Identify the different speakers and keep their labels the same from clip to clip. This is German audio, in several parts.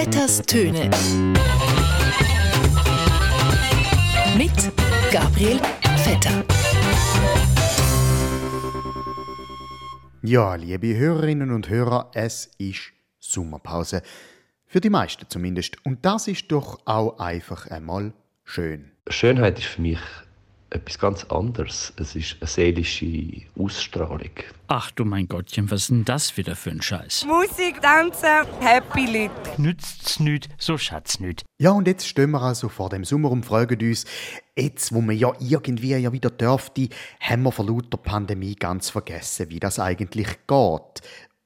Speaker 1: Vetters Töne. Mit Gabriel Vetter.
Speaker 2: Ja, liebe Hörerinnen und Hörer, es ist Sommerpause. Für die meisten zumindest. Und das ist doch auch einfach einmal schön.
Speaker 3: Schönheit ist für mich etwas ganz anderes. Es ist eine seelische Ausstrahlung.
Speaker 4: Ach du mein Gottchen, was ist denn das wieder für ein Scheiß?
Speaker 5: Musik, Tanzen, Happy Lied.
Speaker 4: Nützt's nüt, so schatz nüt.
Speaker 2: Ja, und jetzt stehen wir also vor dem Sommer und fragen uns, jetzt, wo man ja irgendwie ja wieder dürfte, haben wir vor lauter Pandemie ganz vergessen, wie das eigentlich geht.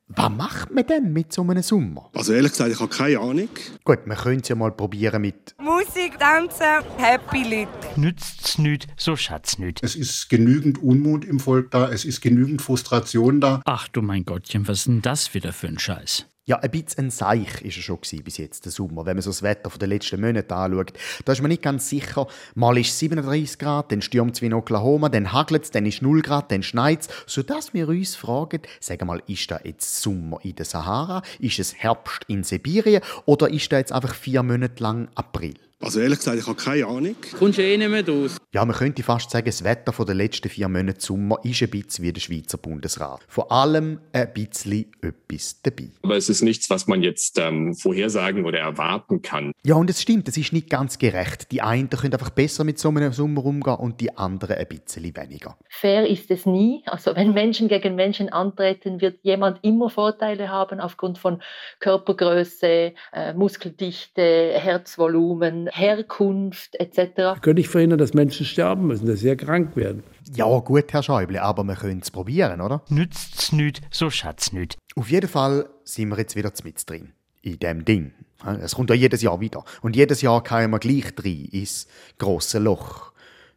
Speaker 2: Was macht man denn mit so einem Sommer?
Speaker 6: Also ehrlich gesagt, ich habe keine Ahnung.
Speaker 2: Gut, wir können es ja mal probieren mit
Speaker 5: Musik, Tanzen, Happy Lied.
Speaker 4: Nützt's nüt, so schatz nüt.
Speaker 6: Es ist genügend Unmut im Volk da, es ist genügend Frustration da.
Speaker 4: Ach du mein Gottchen, was ist denn das wieder für ein Scheiß?
Speaker 2: Ja, ein bisschen ein Seich ist er schon bis jetzt, der Sommer. Wenn man so das Wetter den letzten Monaten anschaut, da ist man nicht ganz sicher. Mal ist es 37 Grad, dann stürmt es wie in Oklahoma, dann hagelt es, dann ist 0 Grad, dann schneit es. Sodass wir uns fragen, sagen mal, ist da jetzt Sommer in der Sahara, ist es Herbst in Sibirien oder ist da jetzt einfach vier Monate lang April?
Speaker 6: Also ehrlich gesagt, ich habe keine Ahnung.
Speaker 7: Kommst du eh nicht mehr raus.
Speaker 2: Ja, man könnte fast sagen, das Wetter von den letzten vier Monaten Sommer ist ein bisschen wie der Schweizer Bundesrat. Vor allem ein bisschen etwas dabei.
Speaker 8: Aber es ist nichts, was man jetzt ähm, vorhersagen oder erwarten kann.
Speaker 2: Ja, und es stimmt, es ist nicht ganz gerecht. Die einen können einfach besser mit so einem Sommer umgehen und die anderen ein bisschen weniger.
Speaker 9: Fair ist es nie. Also wenn Menschen gegen Menschen antreten, wird jemand immer Vorteile haben aufgrund von Körpergröße, äh, Muskeldichte, Herzvolumen, Herkunft etc.
Speaker 10: Wir können nicht verhindern, dass Menschen sterben müssen, dass sie ja krank werden.
Speaker 2: Ja, gut, Herr Schäuble, aber wir können es probieren, oder?
Speaker 4: Nützt's nüt, so schatz nüt.
Speaker 2: Auf jeden Fall sind wir jetzt wieder mit drin. In dem Ding. Es kommt ja jedes Jahr wieder. Und jedes Jahr kommen wir gleich rein ins grosse Loch.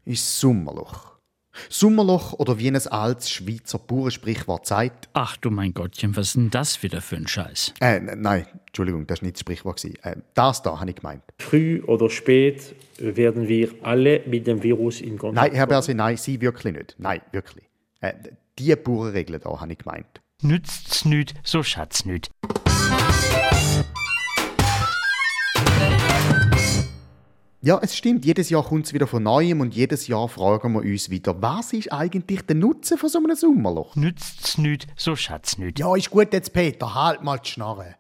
Speaker 2: Ins Sommerloch. Sommerloch oder wie ein altes Schweizer Bauernsprichwort sagt.
Speaker 4: Ach du mein Gottchen, was ist denn das wieder für ein Scheiß?
Speaker 2: Äh, nein, Entschuldigung, das war nicht das Sprichwort. Äh, das da habe ich gemeint.
Speaker 11: Früh oder spät werden wir alle mit dem Virus in Kontakt
Speaker 2: Nein, Herr Berse, nein, Sie wirklich nicht. Nein, wirklich. Äh, die Bauernregel da habe ich gemeint.
Speaker 4: Nützt's nüt, so schatz nüt.
Speaker 2: Ja, es stimmt. Jedes Jahr kommt es wieder von Neuem und jedes Jahr fragen wir uns wieder, was ist eigentlich der Nutzen von so einem Sommerloch?
Speaker 4: Nützt's nüt, so schatz nüt.
Speaker 2: Ja, ist gut jetzt, Peter. Halt mal die Schnarre.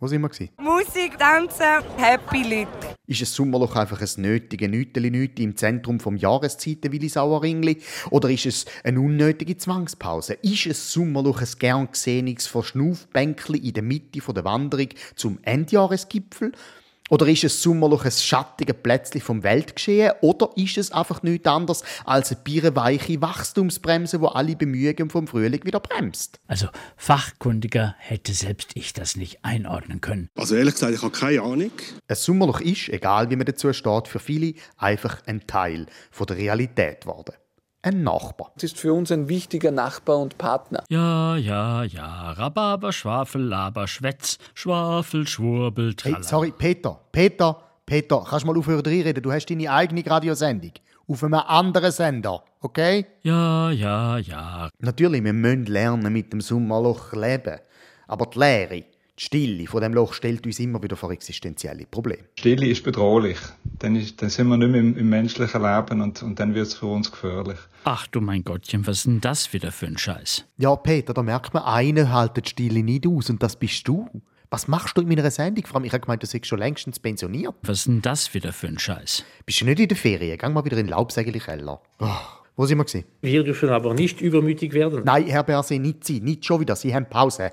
Speaker 2: Wo sind wir? gewesen?
Speaker 5: Musik, Tanzen, Happy Lied.
Speaker 2: Ist ein Sommerloch einfach ein nötige Nüteli Nüti im Zentrum vom Jahreszeiten Willi Sauerringli? Oder ist es eine unnötige Zwangspause? Ist ein Sommerloch ein gern gesehenes Verschnaufbänkli in der Mitte der Wanderung zum Endjahresgipfel? Oder ist es Sommerloch ein schattiges Plätzchen vom Weltgeschehen? Oder ist es einfach nichts anderes als eine bierenweiche Wachstumsbremse, wo alle Bemühungen vom Frühling wieder bremst?
Speaker 4: Also fachkundiger hätte selbst ich das nicht einordnen können.
Speaker 6: Also ehrlich gesagt, ich habe keine Ahnung.
Speaker 2: Ein Sommerloch ist, egal wie man dazu steht, für viele einfach ein Teil von der Realität geworden. Ein Nachbar.
Speaker 12: Es ist für uns ein wichtiger Nachbar und Partner.
Speaker 4: Ja, ja, ja. Rhabarber, Schwafel, Laber, Schwätz, Schwafel, Schwurbel,
Speaker 2: Hey, sorry, Peter, Peter, Peter, kannst du mal aufhören zu reden? Du hast deine eigene Radiosendung. Auf einem anderen Sender, okay?
Speaker 4: Ja, ja, ja.
Speaker 2: Natürlich, wir müssen lernen, mit dem Sommerloch leben. Aber die Leere, die Stille von dem Loch stellt uns immer wieder vor existenzielle Probleme.
Speaker 13: Stille ist bedrohlich. Dann, ist, dann sind wir nicht mehr im, im menschlichen Leben und, und dann wird es für uns gefährlich.
Speaker 4: Ach du mein Gottchen, was ist denn das wieder für ein Scheiß?
Speaker 2: Ja, Peter, da merkt man, einer hält die Stille nicht aus und das bist du. Was machst du in meiner Sendung? Vor allem, ich habe gemeint, du seist schon längstens pensioniert.
Speaker 4: Was ist denn das wieder für ein Scheiß?
Speaker 2: Bist du nicht in der Ferien? Geh mal wieder in den Laubsägeli Keller. Oh, wo sind wir? Gewesen?
Speaker 11: Wir dürfen aber nicht übermütig werden.
Speaker 2: Nein, Herr Berse, nicht Sie, nicht schon wieder. Sie haben Pause.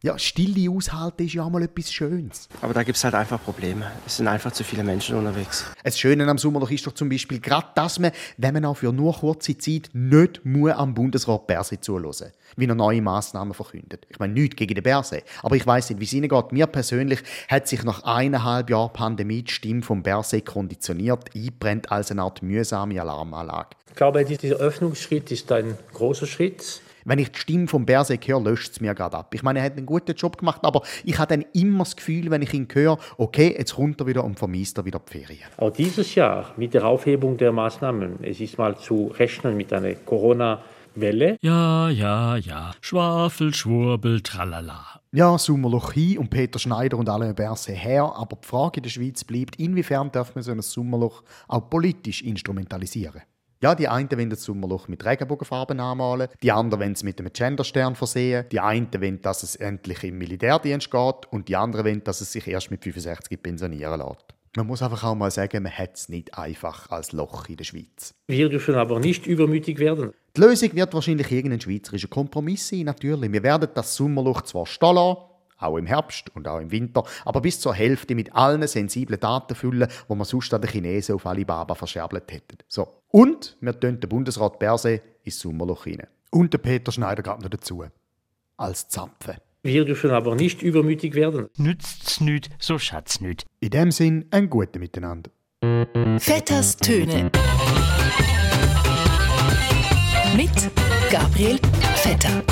Speaker 2: Ja, Stille aushalten ist ja auch mal etwas Schönes.
Speaker 14: Aber da gibt es halt einfach Probleme. Es sind einfach zu viele Menschen unterwegs.
Speaker 2: Das Schöne am Sommerloch ist doch zum Beispiel gerade, dass man, wenn man auch für nur kurze Zeit nicht muss am Bundesrat Berse zuhören wie er neue Massnahmen verkündet. Ich meine, nichts gegen den Berse, aber ich weiß nicht, wie es Ihnen geht. Mir persönlich hat sich nach eineinhalb Jahren Pandemie die Stimme vom Berse konditioniert, einbrennt als eine Art mühsame Alarmanlage.
Speaker 11: Ich glaube, dieser Öffnungsschritt ist ein großer Schritt.
Speaker 2: Wenn ich die Stimme vom Berse höre, löscht es mir gerade ab. Ich meine, er hat einen guten Job gemacht, aber ich habe dann immer das Gefühl, wenn ich ihn höre, okay, jetzt kommt er wieder und vermisst er wieder die Ferien.
Speaker 11: Auch dieses Jahr mit der Aufhebung der Maßnahmen, es ist mal zu rechnen mit einer Corona-Welle.
Speaker 4: Ja, ja, ja. Schwafel, Schwurbel, tralala.
Speaker 2: Ja, Sommerloch hin und Peter Schneider und Alain Berset her, aber die Frage in der Schweiz bleibt, inwiefern darf man so ein Sommerloch auch politisch instrumentalisieren? Ja, die einen wollen das Sommerloch mit Regenbogenfarben anmalen, die anderen wollen es mit einem Genderstern versehen, die einen wollen, dass es endlich im Militärdienst geht und die anderen wollen, dass es sich erst mit 65 pensionieren lässt. Man muss einfach auch mal sagen, man hat es nicht einfach als Loch in der Schweiz.
Speaker 11: Wir dürfen aber nicht übermütig werden.
Speaker 2: Die Lösung wird wahrscheinlich irgendein schweizerischer Kompromiss sein, natürlich. Wir werden das Sommerloch zwar stehen lassen, auch im Herbst und auch im Winter, aber bis zur Hälfte mit allen sensiblen Daten füllen, wo man sonst an den Chinesen auf Alibaba verscherbelt hätten. So. Und wir tun den Bundesrat Berse ins Sommerloch rein. Und der Peter Schneider gab noch dazu. Als Zapfen.
Speaker 11: Wir dürfen aber nicht übermütig werden.
Speaker 4: Nützt's nüt, so schatz nüt.
Speaker 2: In dem Sinn, ein gutes Miteinander.
Speaker 1: Vetters Töne. Mit Gabriel Vetter.